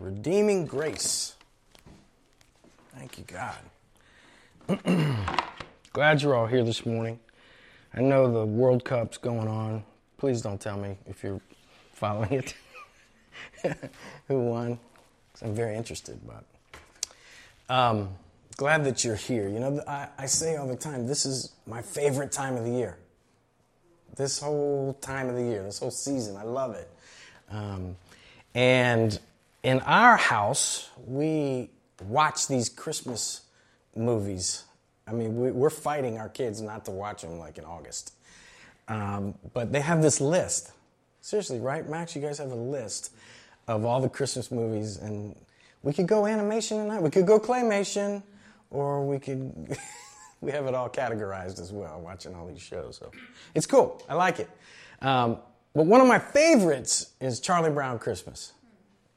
Redeeming grace. Thank you, God. Glad you're all here this morning. I know the World Cup's going on. Please don't tell me if you're following it. Who won? I'm very interested, but um, glad that you're here. You know, I, I say all the time, this is my favorite time of the year. This whole time of the year, this whole season, I love it. Um, and in our house, we watch these Christmas movies. I mean, we, are fighting our kids not to watch them like in August. Um, but they have this list. Seriously, right, Max? You guys have a list of all the Christmas movies, and we could go animation tonight. We could go claymation, or we could. we have it all categorized as well, watching all these shows. So it's cool. I like it. Um, but one of my favorites is Charlie Brown Christmas.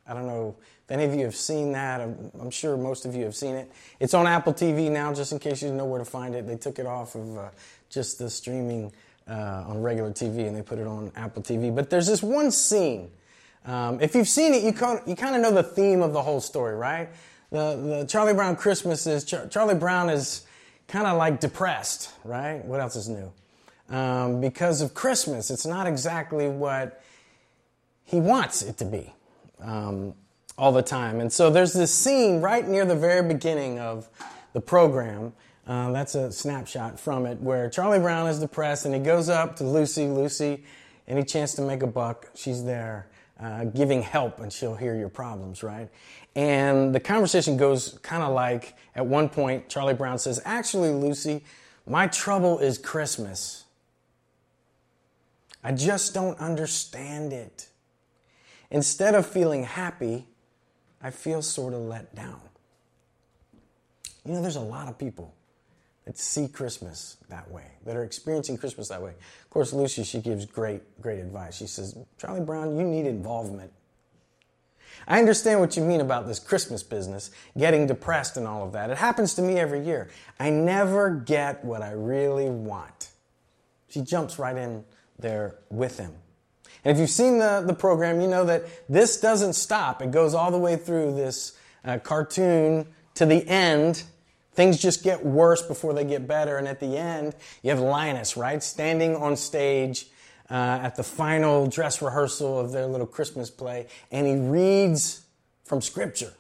I don't know if any of you have seen that. I'm, I'm, sure most of you have seen it. It's on Apple TV now, just in case you didn't know where to find it. They took it off of uh, just the streaming uh, on regular TV and they put it on Apple TV. But there's this one scene. Um, if you've seen it, you, you kind of know the theme of the whole story, right? The, the Charlie Brown Christmas is Char- Charlie Brown is kind of like depressed, right? What else is new? Um, because of Christmas, it's not exactly what he wants it to be um, all the time. And so there's this scene right near the very beginning of the program. Uh, that's a snapshot from it where Charlie Brown is depressed and he goes up to Lucy. Lucy, any chance to make a buck, she's there uh, giving help and she'll hear your problems, right? And the conversation goes kind of like at one point, Charlie Brown says, Actually, Lucy, my trouble is Christmas. I just don't understand it. Instead of feeling happy, I feel sort of let down. You know, there's a lot of people that see Christmas that way, that are experiencing Christmas that way. Of course, Lucy, she gives great, great advice. She says, Charlie Brown, you need involvement. I understand what you mean about this Christmas business, getting depressed and all of that. It happens to me every year. I never get what I really want. She jumps right in there with him. And if you've seen the, the program, you know that this doesn't stop. It goes all the way through this uh, cartoon to the end. Things just get worse before they get better. And at the end, you have Linus, right? Standing on stage uh, at the final dress rehearsal of their little Christmas play. And he reads from Scripture,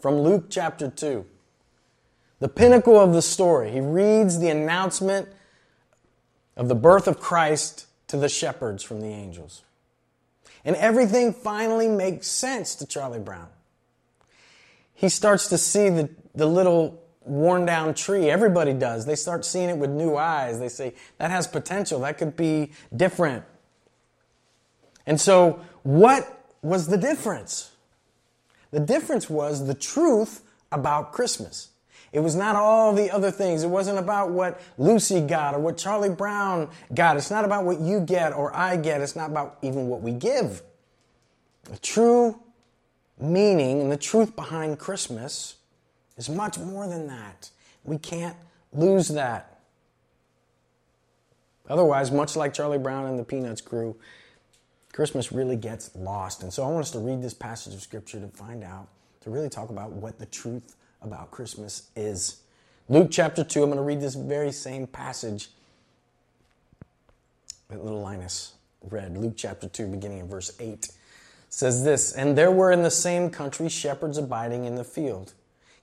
from Luke chapter 2. The pinnacle of the story. He reads the announcement of the birth of Christ to the shepherds from the angels. And everything finally makes sense to Charlie Brown. He starts to see the, the little worn down tree. Everybody does. They start seeing it with new eyes. They say, that has potential. That could be different. And so, what was the difference? The difference was the truth about Christmas. It was not all the other things. It wasn't about what Lucy got or what Charlie Brown got. It's not about what you get or I get. It's not about even what we give. The true meaning and the truth behind Christmas is much more than that. We can't lose that. Otherwise, much like Charlie Brown and the Peanuts crew, Christmas really gets lost. And so I want us to read this passage of Scripture to find out, to really talk about what the truth about Christmas is. Luke chapter 2, I'm going to read this very same passage that little Linus read. Luke chapter 2, beginning in verse 8, says this And there were in the same country shepherds abiding in the field,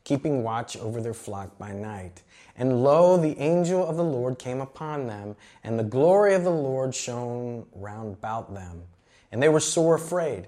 keeping watch over their flock by night. And lo, the angel of the Lord came upon them, and the glory of the Lord shone round about them. And they were sore afraid.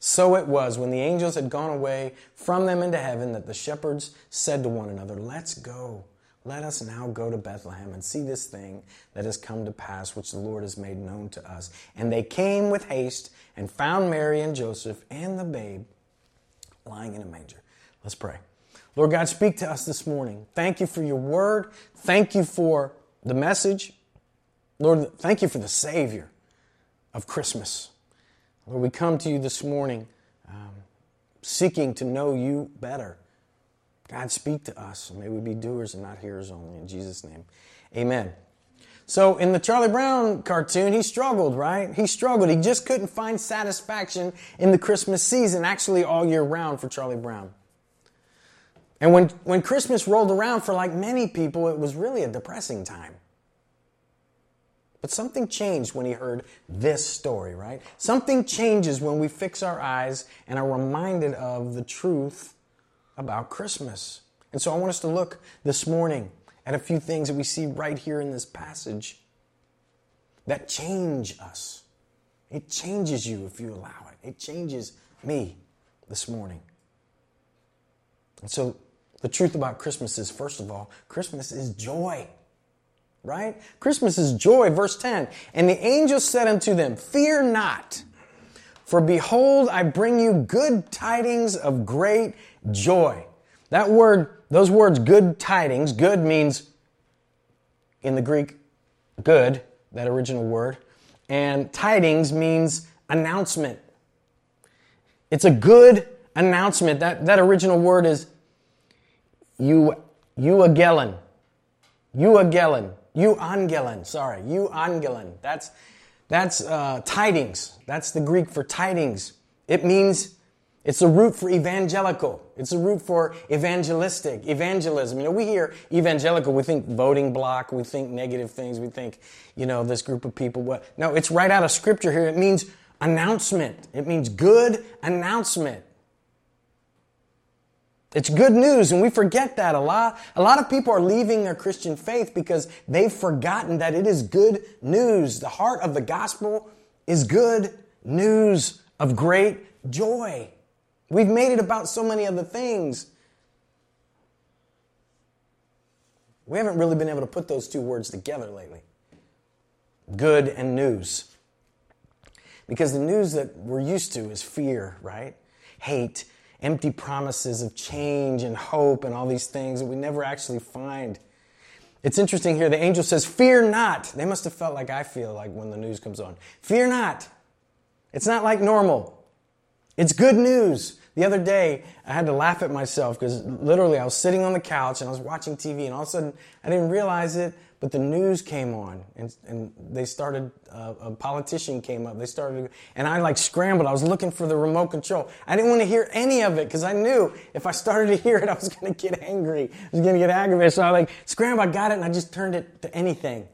So it was when the angels had gone away from them into heaven that the shepherds said to one another, Let's go. Let us now go to Bethlehem and see this thing that has come to pass, which the Lord has made known to us. And they came with haste and found Mary and Joseph and the babe lying in a manger. Let's pray. Lord God, speak to us this morning. Thank you for your word. Thank you for the message. Lord, thank you for the Savior of Christmas. Lord, we come to you this morning um, seeking to know you better. God, speak to us. May we be doers and not hearers only. In Jesus' name, amen. So in the Charlie Brown cartoon, he struggled, right? He struggled. He just couldn't find satisfaction in the Christmas season, actually all year round for Charlie Brown. And when, when Christmas rolled around for like many people, it was really a depressing time. But something changed when he heard this story, right? Something changes when we fix our eyes and are reminded of the truth about Christmas. And so I want us to look this morning at a few things that we see right here in this passage that change us. It changes you if you allow it. It changes me this morning. And so, the truth about Christmas is first of all, Christmas is joy. Right? Christmas is joy. Verse 10 And the angel said unto them, Fear not, for behold, I bring you good tidings of great joy. That word those words, good tidings, good means in the Greek, good, that original word, and tidings means announcement. It's a good announcement. That, that original word is you, euagelen. Euagelen. Euangelen. Sorry. Euangelen. That's, that's uh, tidings. That's the Greek for tidings. It means it's a root for evangelical. It's a root for evangelistic, evangelism. You know, we hear evangelical, we think voting bloc, we think negative things, we think, you know, this group of people. What? No, it's right out of scripture here. It means announcement. It means good announcement. It's good news, and we forget that a lot. A lot of people are leaving their Christian faith because they've forgotten that it is good news. The heart of the gospel is good news of great joy. We've made it about so many other things. We haven't really been able to put those two words together lately good and news. Because the news that we're used to is fear, right? Hate, empty promises of change and hope and all these things that we never actually find. It's interesting here. The angel says, Fear not. They must have felt like I feel like when the news comes on. Fear not. It's not like normal. It's good news. The other day, I had to laugh at myself because literally I was sitting on the couch and I was watching TV, and all of a sudden, I didn't realize it, but the news came on, and, and they started, uh, a politician came up. They started, and I like scrambled. I was looking for the remote control. I didn't want to hear any of it because I knew if I started to hear it, I was going to get angry. I was going to get aggravated. So I like scrambled, I got it, and I just turned it to anything.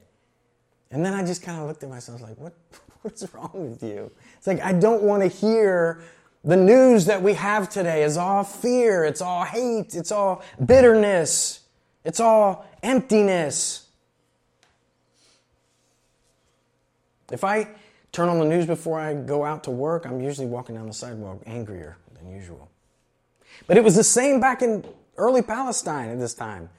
And then I just kind of looked at myself I was like, what, what's wrong with you? It's like, I don't want to hear the news that we have today is all fear, it's all hate, it's all bitterness, it's all emptiness. If I turn on the news before I go out to work, I'm usually walking down the sidewalk angrier than usual. But it was the same back in early Palestine at this time.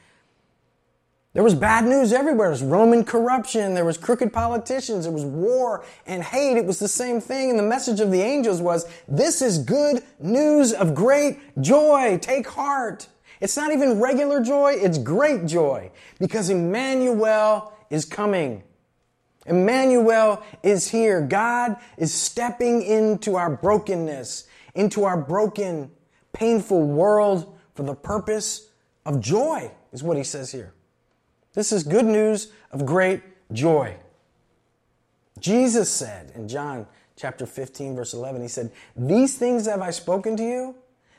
There was bad news everywhere. There was Roman corruption. There was crooked politicians. There was war and hate. It was the same thing. And the message of the angels was, this is good news of great joy. Take heart. It's not even regular joy. It's great joy because Emmanuel is coming. Emmanuel is here. God is stepping into our brokenness, into our broken, painful world for the purpose of joy, is what he says here. This is good news of great joy. Jesus said in John chapter 15, verse 11, He said, These things have I spoken to you,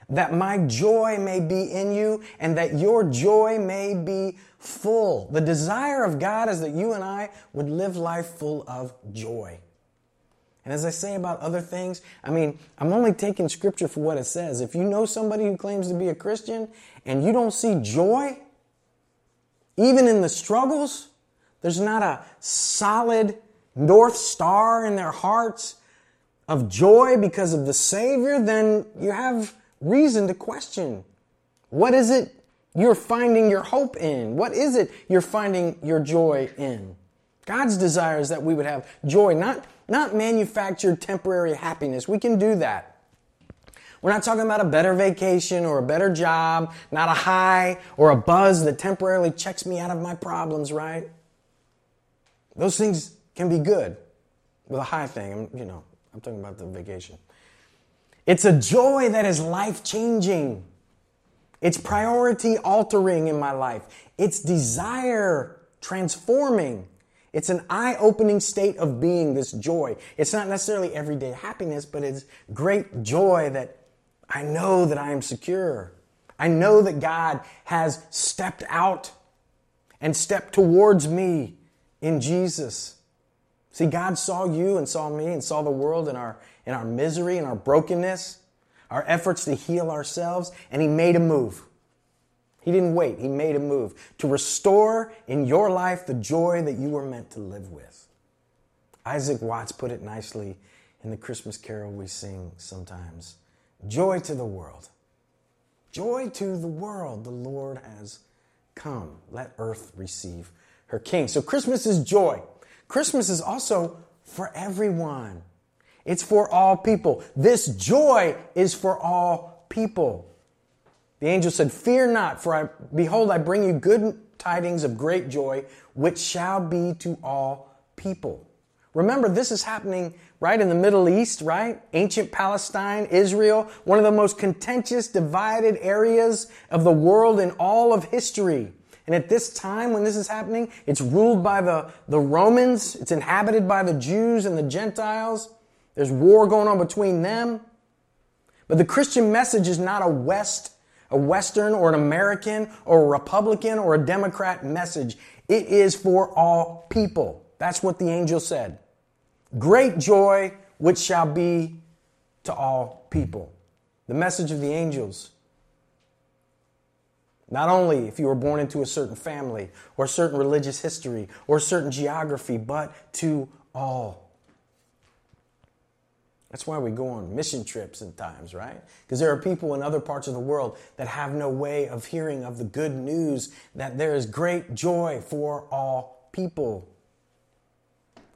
that my joy may be in you and that your joy may be full. The desire of God is that you and I would live life full of joy. And as I say about other things, I mean, I'm only taking scripture for what it says. If you know somebody who claims to be a Christian and you don't see joy, even in the struggles, there's not a solid north star in their hearts of joy because of the Savior, then you have reason to question. What is it you're finding your hope in? What is it you're finding your joy in? God's desire is that we would have joy, not, not manufactured temporary happiness. We can do that. We're not talking about a better vacation or a better job, not a high or a buzz that temporarily checks me out of my problems, right? Those things can be good with a high thing. I'm, you know, I'm talking about the vacation. It's a joy that is life changing. It's priority altering in my life. It's desire transforming. It's an eye opening state of being, this joy. It's not necessarily everyday happiness, but it's great joy that I know that I am secure. I know that God has stepped out and stepped towards me in Jesus. See, God saw you and saw me and saw the world in our, in our misery and our brokenness, our efforts to heal ourselves, and He made a move. He didn't wait, He made a move to restore in your life the joy that you were meant to live with. Isaac Watts put it nicely in the Christmas carol we sing sometimes Joy to the world. Joy to the world, the Lord has come. Let earth receive her king. So Christmas is joy. Christmas is also for everyone. It's for all people. This joy is for all people. The angel said, Fear not, for I, behold, I bring you good tidings of great joy, which shall be to all people. Remember, this is happening right in the Middle East, right? Ancient Palestine, Israel, one of the most contentious, divided areas of the world in all of history. And at this time when this is happening, it's ruled by the, the Romans, it's inhabited by the Jews and the Gentiles. There's war going on between them. But the Christian message is not a West a Western or an American or a Republican or a Democrat message. It is for all people. That's what the angel said. Great joy, which shall be to all people. The message of the angels. Not only if you were born into a certain family or a certain religious history or a certain geography, but to all that's why we go on mission trips at times, right? Because there are people in other parts of the world that have no way of hearing of the good news that there is great joy for all people.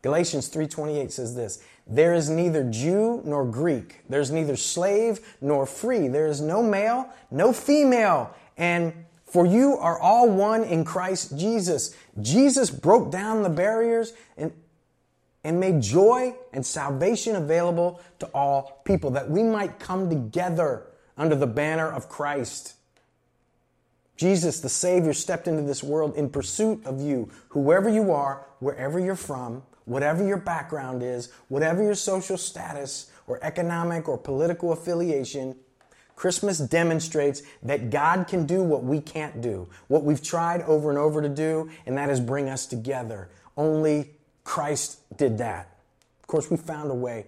Galatians 3:28 says this, there is neither Jew nor Greek, there's neither slave nor free, there is no male, no female, and for you are all one in Christ Jesus. Jesus broke down the barriers and and made joy and salvation available to all people, that we might come together under the banner of Christ. Jesus, the Savior, stepped into this world in pursuit of you, whoever you are, wherever you're from, whatever your background is, whatever your social status or economic or political affiliation. Christmas demonstrates that God can do what we can't do, what we've tried over and over to do, and that is bring us together. Only Christ did that. Of course, we found a way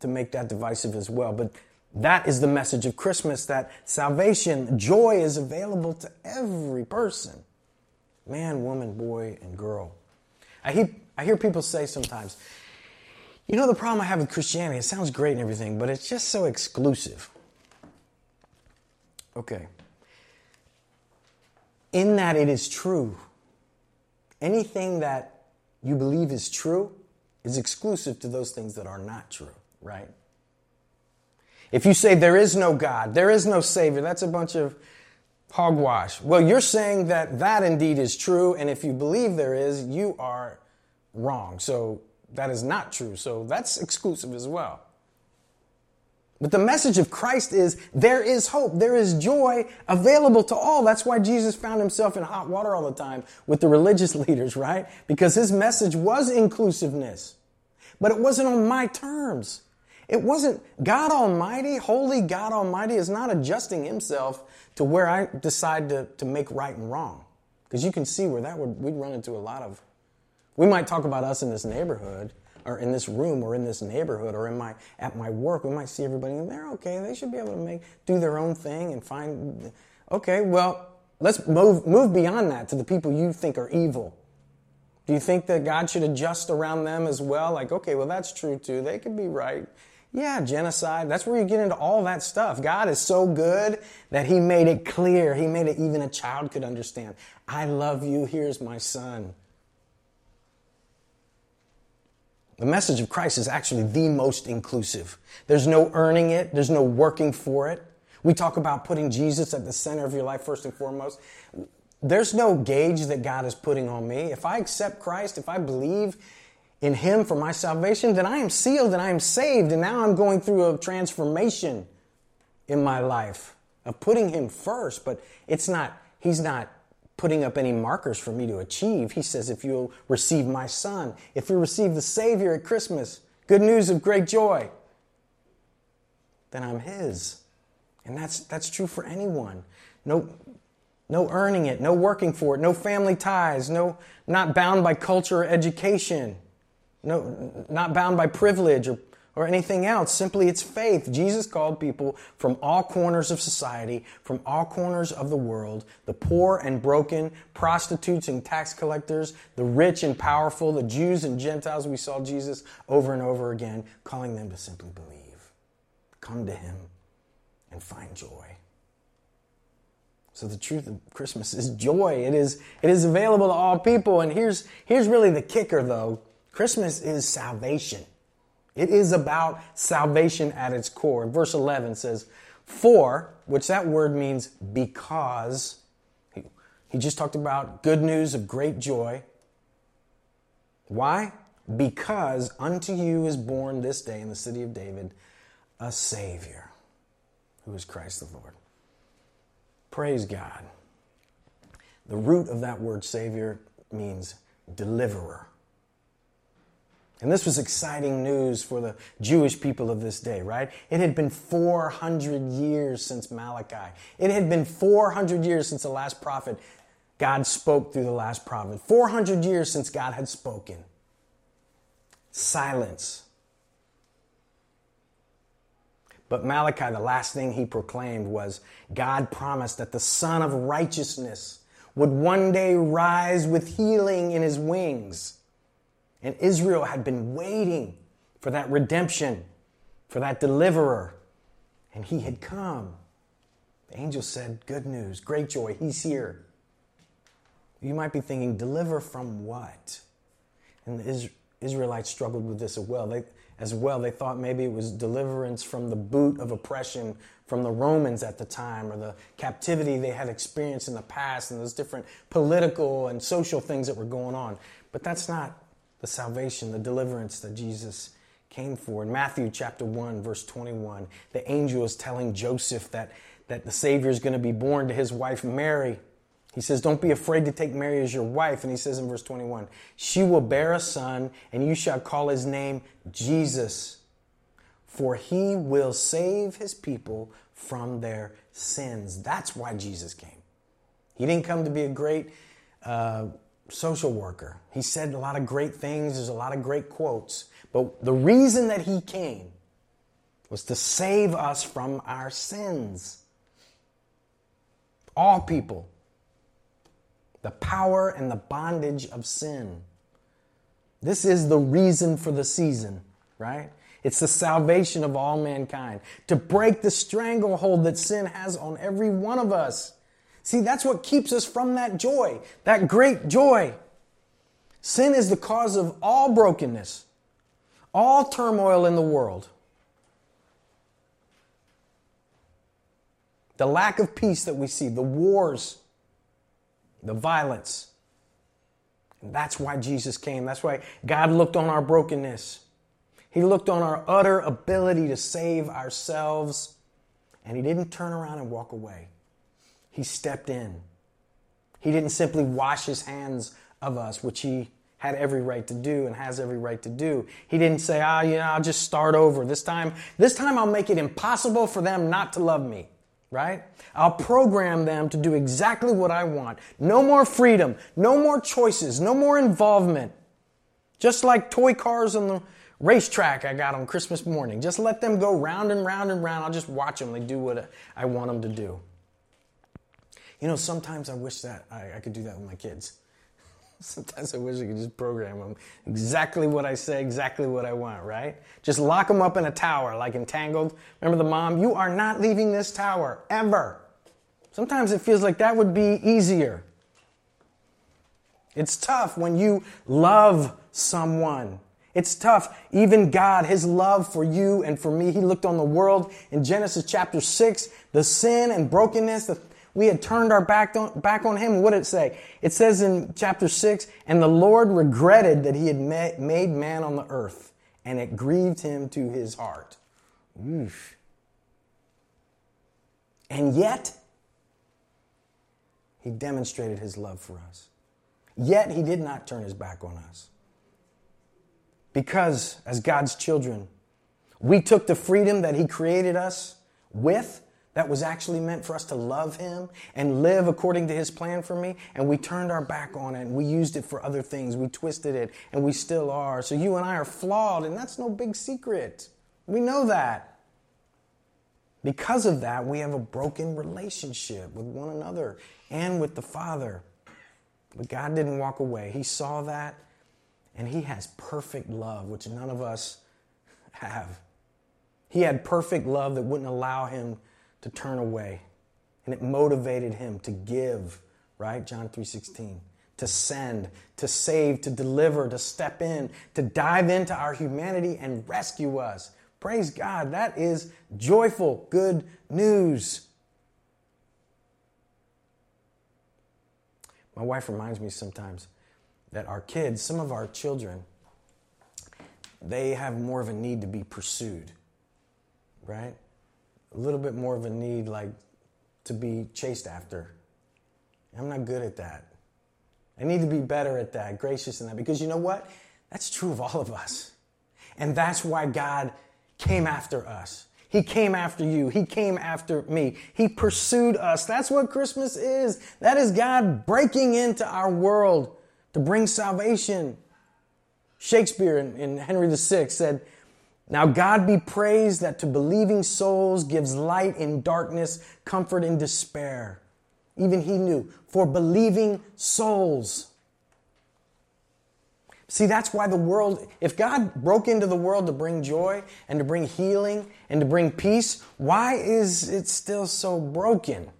to make that divisive as well, but that is the message of Christmas that salvation, joy is available to every person man, woman, boy, and girl. I hear, I hear people say sometimes, you know, the problem I have with Christianity, it sounds great and everything, but it's just so exclusive. Okay. In that it is true. Anything that you believe is true is exclusive to those things that are not true, right? If you say there is no God, there is no Savior, that's a bunch of hogwash. Well, you're saying that that indeed is true, and if you believe there is, you are wrong. So that is not true. So that's exclusive as well. But the message of Christ is there is hope, there is joy available to all. That's why Jesus found himself in hot water all the time with the religious leaders, right? Because his message was inclusiveness. But it wasn't on my terms. It wasn't God Almighty, holy God Almighty is not adjusting himself to where I decide to, to make right and wrong. Because you can see where that would, we'd run into a lot of, we might talk about us in this neighborhood, or in this room or in this neighborhood or in my at my work, we might see everybody and they're okay. They should be able to make do their own thing and find okay, well, let's move move beyond that to the people you think are evil. Do you think that God should adjust around them as well? Like, okay, well that's true too. They could be right. Yeah, genocide. That's where you get into all that stuff. God is so good that He made it clear. He made it even a child could understand. I love you. Here's my son. The message of Christ is actually the most inclusive. There's no earning it, there's no working for it. We talk about putting Jesus at the center of your life first and foremost. There's no gauge that God is putting on me. If I accept Christ, if I believe in Him for my salvation, then I am sealed and I am saved. And now I'm going through a transformation in my life of putting Him first. But it's not, He's not putting up any markers for me to achieve. He says, if you'll receive my son, if you receive the Savior at Christmas, good news of great joy, then I'm his. And that's, that's true for anyone. No, no earning it, no working for it, no family ties, no, not bound by culture or education, no, not bound by privilege or or anything else. Simply, it's faith. Jesus called people from all corners of society, from all corners of the world, the poor and broken, prostitutes and tax collectors, the rich and powerful, the Jews and Gentiles. We saw Jesus over and over again calling them to simply believe. Come to Him and find joy. So the truth of Christmas is joy. It is, it is available to all people. And here's, here's really the kicker though. Christmas is salvation. It is about salvation at its core. Verse 11 says, For, which that word means because. He, just talked about good news of great joy. Why? Because unto you is born this day in the city of David a Savior, who is Christ the Lord. Praise God. The root of that word Savior means deliverer. And this was exciting news for the Jewish people of this day, right? It had been 400 years since Malachi. It had been 400 years since the last prophet God spoke through the last prophet. 400 years since God had spoken. Silence. But Malachi, the last thing he proclaimed was God promised that the Sun of Righteousness would one day rise with healing in his wings. And Israel had been waiting for that redemption, for that deliverer. And he had come. The angel said, Good news, great joy, he's here. You might be thinking, deliver from what? And the Israelites struggled with this as well. They, as well. They thought maybe it was deliverance from the boot of oppression from the Romans at the time or the captivity they had experienced in the past and those different political and social things that were going on. But that's not the salvation, the deliverance that Jesus came for. In Matthew chapter 1, verse 21, the angel is telling Joseph that, that the Savior is going to be born to his wife Mary. He says, Don't be afraid to take Mary as your wife. And he says in verse 21, She will bear a son, and you shall call his name Jesus, for he will save his people from their sins. That's why Jesus came. He didn't come to be a great uh, social worker. He said a lot of great things, there's a lot of great quotes. But the reason that he came was to save us from our sins. All people. The power and the bondage of sin. This is the reason for the season, right? It's the salvation of all mankind. To break the stranglehold that sin has on every one of us. See, that's what keeps us from that joy, that great joy. Sin is the cause of all brokenness, all turmoil in the world. The lack of peace that we see, the wars, the violence. That's why Jesus came. That's why God looked on our brokenness. He looked on our utter ability to save ourselves, and He didn't turn around and walk away. He stepped in. He didn't simply wash his hands of us, which he had every right to do and has every right to do. He didn't say, ah, you know, I'll just start over. This time, this time I'll make it impossible for them not to love me, right? I'll program them to do exactly what I want. No more freedom, no more choices, no more involvement. Just like toy cars on the racetrack I got on Christmas morning. Just let them go round and round and round. I'll just watch them. They do what I want them to do. You know, sometimes I wish that I, I could do that with my kids. Sometimes I wish I could just program them exactly what I say, exactly what I want, right? Just lock them up in a tower like Entangled. Remember the mom? You are not leaving this tower ever. Sometimes it feels like that would be easier. It's tough when you love someone It's tough. Even God, His love for you and for me, He looked on the world in Genesis chapter 6, the sin and brokenness, the, we had turned our back on, back on Him. What did it say? It says in chapter 6, and the Lord regretted that He had made man on the earth, and it grieved Him to His heart. Oof. And yet, He demonstrated His love for us. Yet, He did not turn His back on us. Because, as God's children, we took the freedom that He created us with, that was actually meant for us to love Him and live according to His plan for me, and we turned our back on it and we used it for other things. We twisted it, and we still are. So you and I are flawed, and that's no big secret. We know that. Because of that, we have a broken relationship with one another and with the Father. But God didn't walk away. He saw that and he has perfect love, which none of us have. He had perfect love that wouldn't allow him to turn away. And it motivated him to give, right? John 3:16. To send, to save, to deliver, to step in, to dive into our humanity and rescue us. Praise God. That is joyful, good news. My wife reminds me sometimes that our kids, some of our children, they have more of a need to be pursued, right? A little bit more of a need, like to be chased after. I'm not good at that. I need to be better at that, gracious in that, because you know what? That's true of all of us. And that's why God came after us. He came after you. He came after me. He pursued us. That's what Christmas is. That is God breaking into our world to bring salvation. Shakespeare in, in Henry VI said, Now God be praised that to believing souls gives light in darkness, comfort in despair. Even he knew, for believing souls. See, that's why the world, if God broke into the world to bring joy and to bring healing and to bring peace, why is it still so broken?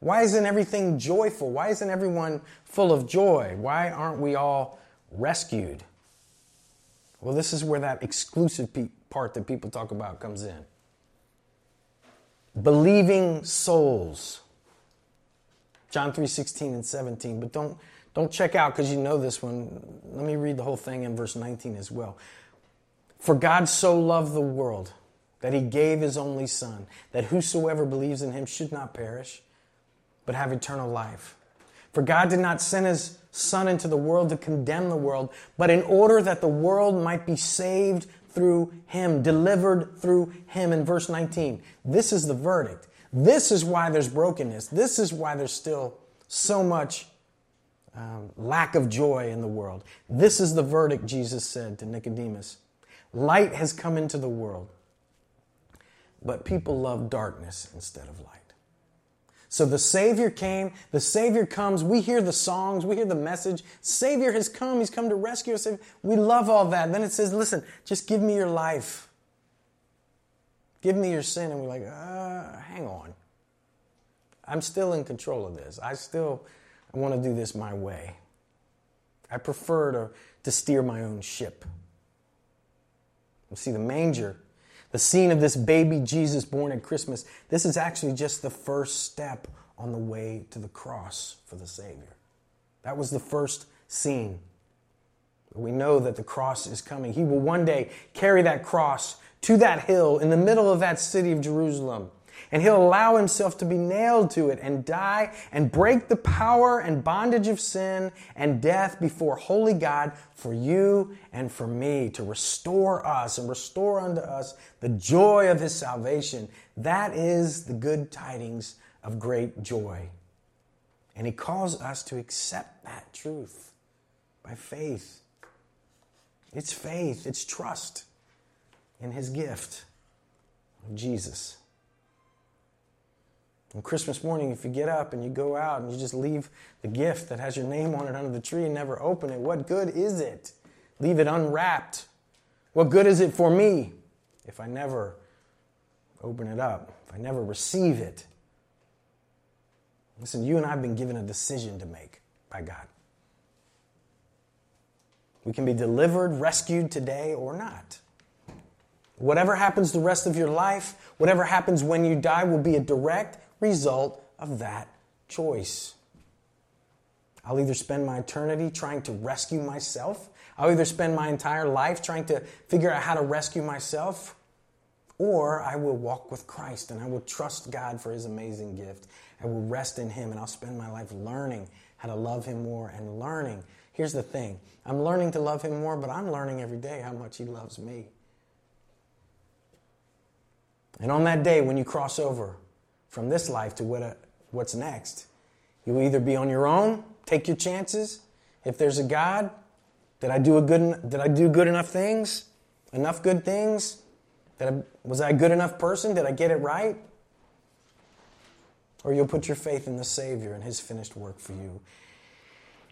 Why isn't everything joyful? Why isn't everyone full of joy? Why aren't we all rescued? Well, this is where that exclusive part that people talk about comes in. Believing souls. John 3 16 and 17. But don't, don't check out because you know this one. Let me read the whole thing in verse 19 as well. For God so loved the world that he gave his only Son, that whosoever believes in him should not perish but have eternal life. For God did not send his Son into the world to condemn the world, but in order that the world might be saved through him, delivered through him. In verse 19, this is the verdict. This is why there's brokenness. This is why there's still so much um, lack of joy in the world. This is the verdict, Jesus said to Nicodemus. Light has come into the world, but people love darkness instead of light. So the Savior came, the Savior comes, we hear the songs, we hear the message. Savior has come, He's come to rescue us. We love all that. Then it says, listen, just give me your life. Give me your sin. And we're like, uh, hang on. I'm still in control of this. I still want to do this my way. I prefer to, to steer my own ship. You see, the manger the scene of this baby Jesus born at Christmas, this is actually just the first step on the way to the cross for the Savior. That was the first scene. We know that the cross is coming. He will one day carry that cross to that hill in the middle of that city of Jerusalem and he'll allow himself to be nailed to it and die and break the power and bondage of sin and death before holy God for you and for me to restore us and restore unto us the joy of his salvation. That is the good tidings of great joy. And he calls us to accept that truth by faith. It's faith, it's trust in his gift Jesus. Christmas morning, if you get up and you go out and you just leave the gift that has your name on it under the tree and never open it, what good is it? Leave it unwrapped. What good is it for me if I never open it up, if I never receive it? Listen, you and I have been given a decision to make by God. We can be delivered, rescued today, or not. Whatever happens the rest of your life, whatever happens when you die, will be a direct result of that choice. I'll either spend my eternity trying to rescue myself, I'll either spend my entire life trying to figure out how to rescue myself, or I will walk with Christ and I will trust God for his amazing gift. I will rest in him and I'll spend my life learning how to love him more and learning. Here's the thing I'm learning to love him more, but I'm learning every day how much he loves me. And on that day, when you cross over from this life to what, uh, what's next, you'll either be on your own, take your chances. If there's a God, did I do a good? Did I do good enough things? Enough good things? Did I, was I a good enough person? Did I get it right? Or you'll put your faith in the Savior and His finished work for you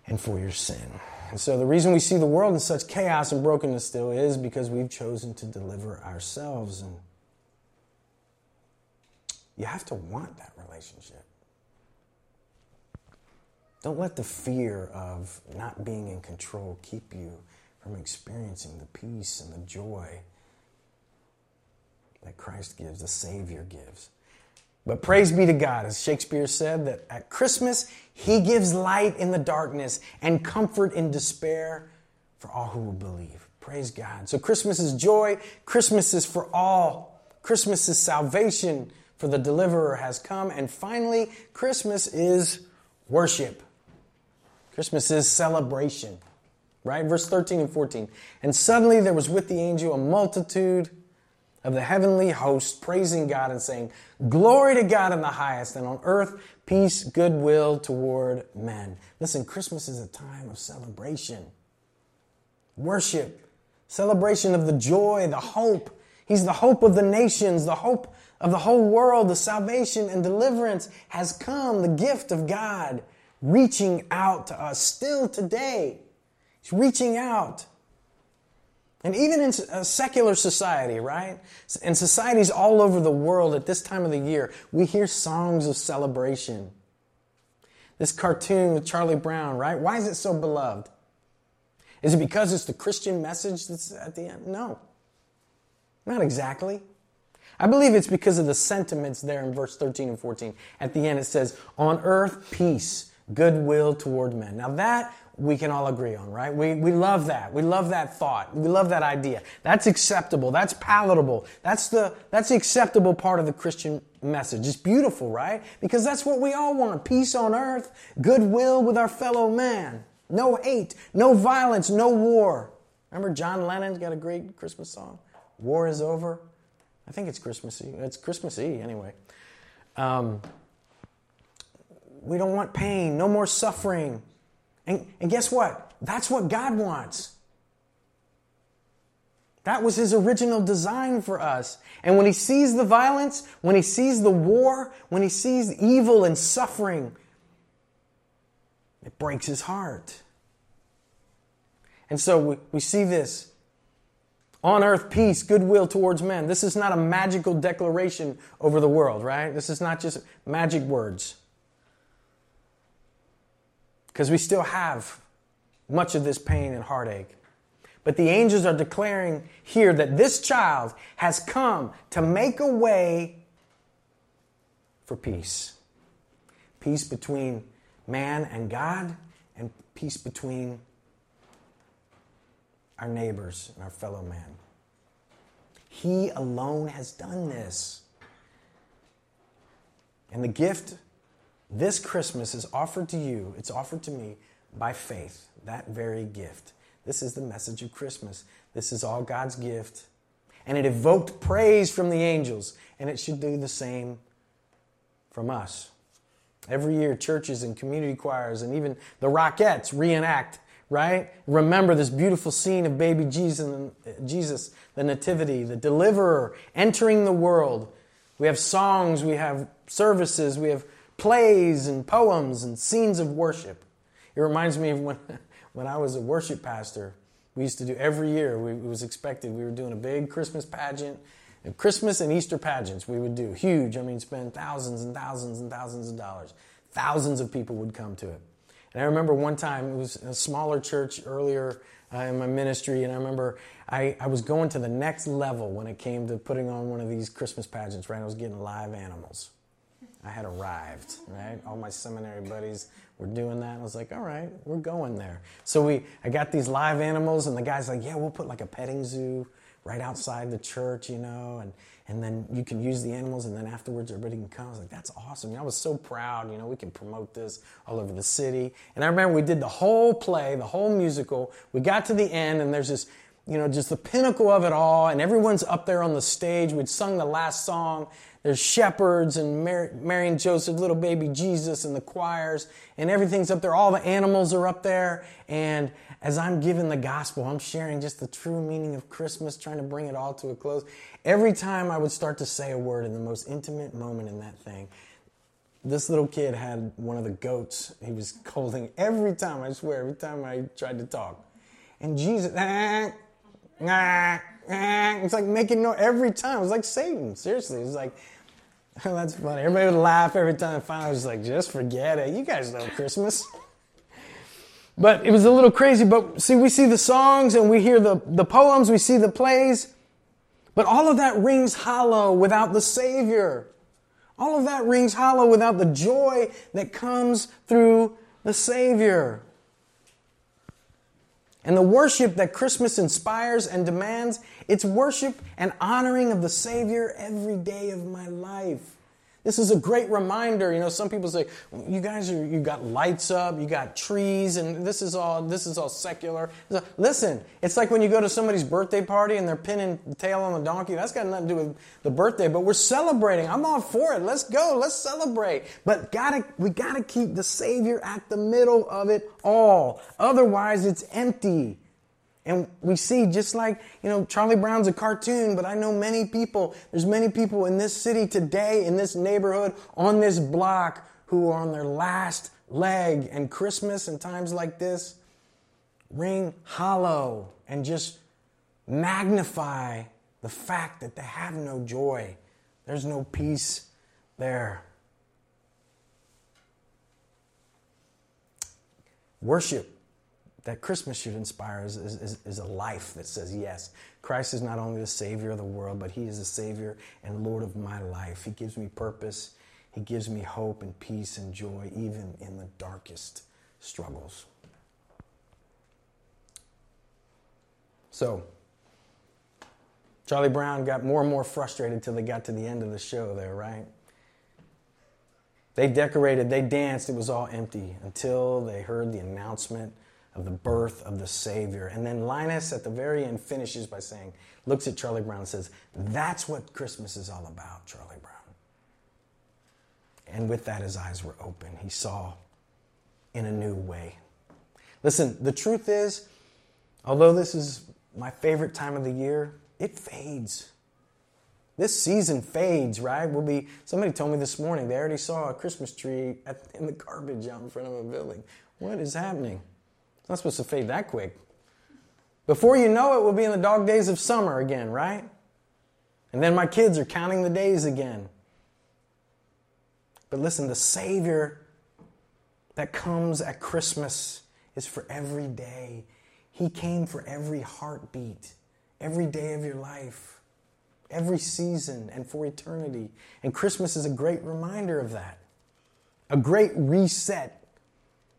and for your sin. And so the reason we see the world in such chaos and brokenness still is because we've chosen to deliver ourselves. And you have to want that relationship. Don't let the fear of not being in control keep you from experiencing the peace and the joy that Christ gives, the Savior gives. But praise be to God, as Shakespeare said, that at Christmas, He gives light in the darkness and comfort in despair for all who will believe. Praise God. So Christmas is joy, Christmas is for all, Christmas is salvation, for the deliverer has come. And finally, Christmas is worship. Christmas is celebration, right? Verse 13 and 14. And suddenly there was with the angel a multitude of the heavenly host praising God and saying, Glory to God in the highest, and on earth peace, goodwill toward men. Listen, Christmas is a time of celebration, worship, celebration of the joy, the hope. He's the hope of the nations, the hope of the whole world. The salvation and deliverance has come, the gift of God reaching out to us still today. He's reaching out. And even in a uh, secular society, right? In societies all over the world at this time of the year, we hear songs of celebration. This cartoon with Charlie Brown, right? Why is it so beloved? Is it because it's the Christian message that's at the end? No. Not exactly. I believe it's because of the sentiments there in verse 13 and 14. At the end, it says, On earth, peace, goodwill toward men. Now, that we can all agree on, right? We, we love that. We love that thought. We love that idea. That's acceptable. That's palatable. That's the, that's the acceptable part of the Christian message. It's beautiful, right? Because that's what we all want. Peace on earth, goodwill with our fellow man. No hate, no violence, no war. Remember John Lennon's got a great Christmas song? War is over. I think it's Christmassy. It's Christmassy anyway. Um, we don't want pain, no more suffering. And, and guess what? That's what God wants. That was his original design for us. And when he sees the violence, when he sees the war, when he sees evil and suffering, it breaks his heart. And so we, we see this on earth peace, goodwill towards men. This is not a magical declaration over the world, right? This is not just magic words because we still have much of this pain and heartache. But the angels are declaring here that this child has come to make a way for peace. Peace between man and God, and peace between our neighbors and our fellow man. He alone has done this. And the gift this Christmas is offered to you, it's offered to me by faith, that very gift. This is the message of Christmas. This is all God's gift. And it evoked praise from the angels, and it should do the same from us. Every year, churches and community choirs and even the Rockettes reenact, right? Remember this beautiful scene of baby Jesus, Jesus, the Nativity, the deliverer entering the world. We have songs, we have services, we have plays and poems and scenes of worship. It reminds me of when, when I was a worship pastor. We used to do every year, we, it was expected, we were doing a big Christmas pageant. And Christmas and Easter pageants we would do, huge. I mean, spend thousands and thousands and thousands of dollars. Thousands of people would come to it. And I remember one time, it was a smaller church earlier uh, in my ministry, and I remember I, I was going to the next level when it came to putting on one of these Christmas pageants, right? I was getting live animals. I had arrived, right? All my seminary buddies were doing that. I was like, all right, we're going there. So we, I got these live animals, and the guy's like, yeah, we'll put like a petting zoo right outside the church, you know, and, and then you can use the animals, and then afterwards everybody can come. I was like, that's awesome. I was so proud, you know, we can promote this all over the city. And I remember we did the whole play, the whole musical. We got to the end, and there's this, you know, just the pinnacle of it all, and everyone's up there on the stage. We'd sung the last song, there's shepherds and Mary, Mary, and Joseph, little baby Jesus, and the choirs, and everything's up there. All the animals are up there. And as I'm giving the gospel, I'm sharing just the true meaning of Christmas, trying to bring it all to a close. Every time I would start to say a word in the most intimate moment in that thing, this little kid had one of the goats he was holding every time, I swear, every time I tried to talk. And Jesus, ah, ah, ah, it's like making no every time. It was like Satan, seriously. It was like, That's funny. Everybody would laugh every time. Finally, I was like, just forget it. You guys know Christmas. But it was a little crazy. But see, we see the songs and we hear the, the poems, we see the plays. But all of that rings hollow without the Savior. All of that rings hollow without the joy that comes through the Savior. And the worship that Christmas inspires and demands, it's worship and honoring of the Savior every day of my life. This is a great reminder. You know, some people say, "You guys are you got lights up, you got trees, and this is all this is all secular." Listen, it's like when you go to somebody's birthday party and they're pinning tail on the donkey. That's got nothing to do with the birthday, but we're celebrating. I'm all for it. Let's go. Let's celebrate. But gotta we gotta keep the Savior at the middle of it all. Otherwise, it's empty. And we see just like, you know, Charlie Brown's a cartoon, but I know many people, there's many people in this city today, in this neighborhood, on this block, who are on their last leg. And Christmas and times like this ring hollow and just magnify the fact that they have no joy. There's no peace there. Worship that Christmas should inspire is, is, is, a life that says, yes, Christ is not only the Savior of the world, but He is the Savior and Lord of my life. He gives me purpose, He gives me hope and peace and joy, even in the darkest struggles. So, Charlie Brown got more and more frustrated till they got to the end of the show there, right? They decorated, they danced, it was all empty until they heard the announcement of the birth of the Savior. And then Linus at the very end finishes by saying, looks at Charlie Brown and says, That's what Christmas is all about, Charlie Brown. And with that, his eyes were open. He saw in a new way. Listen, the truth is, although this is my favorite time of the year, it fades. This season fades, right? We'll be. Somebody told me this morning they already saw a Christmas tree at, in the garbage out in front of a building. What is happening? It's not supposed to fade that quick. Before you know it, we'll be in the dog days of summer again, right? And then my kids are counting the days again. But listen, the Savior that comes at Christmas is for every day. He came for every heartbeat, every day of your life, every season, and for eternity. And Christmas is a great reminder of that, a great reset,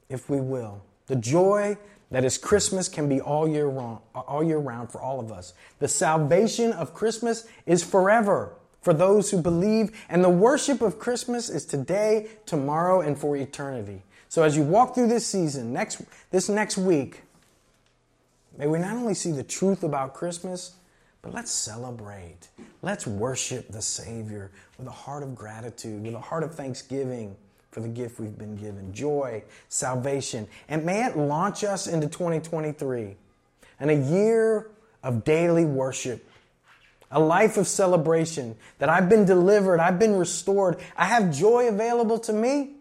if we will. The joy that is Christmas can be all year, round, all year round for all of us. The salvation of Christmas is forever for those who believe, and the worship of Christmas is today, tomorrow, and for eternity. So as you walk through this season, next, this next week, may we not only see the truth about Christmas, but let's celebrate. Let's worship the Savior with a heart of gratitude, with a heart of thanksgiving for the gift we've been given joy, salvation. And may it launch us into 2023 and a year of daily worship, a life of celebration that I've been delivered, I've been restored, I have joy available to me,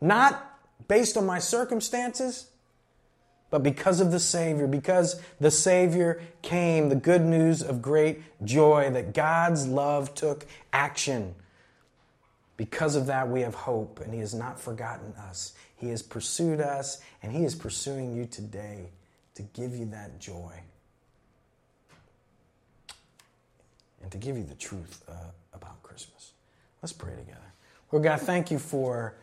not based on my circumstances. But because of the Savior, because the Savior came, the good news of great joy that God's love took action because of that, we have hope, and He has not forgotten us. He has pursued us, and He is pursuing you today to give you that joy and to give you the truth uh, about Christmas. Let's pray together. Lord God, thank you for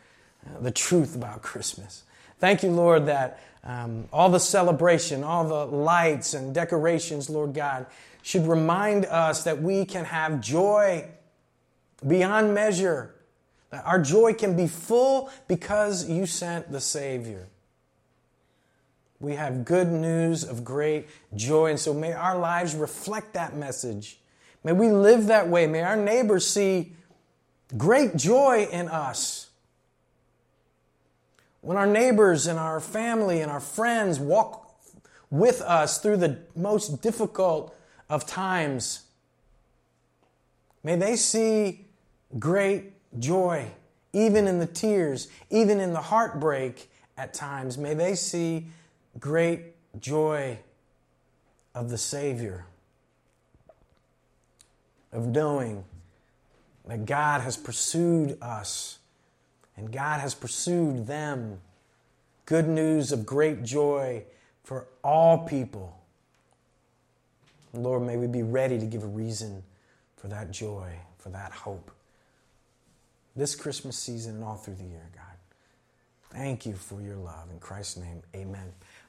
uh, the truth about Christmas. Thank you, Lord, that um, all the celebration, all the lights and decorations, Lord God, should remind us that we can have joy beyond measure. Our joy can be full because you sent the Savior. We have good news of great joy, and so may our lives reflect that message. May we live that way. May our neighbors see great joy in us. When our neighbors and our family and our friends walk with us through the most difficult of times, may they see great joy, even in the tears, even in the heartbreak at times. May they see great joy of the Savior, of knowing that God has pursued us and God has pursued them. Good news of great joy for all people. Lord, may we be ready to give a reason for that joy, for that hope. This Christmas season and all through the year, God. Thank you for your love. In Christ's name, amen.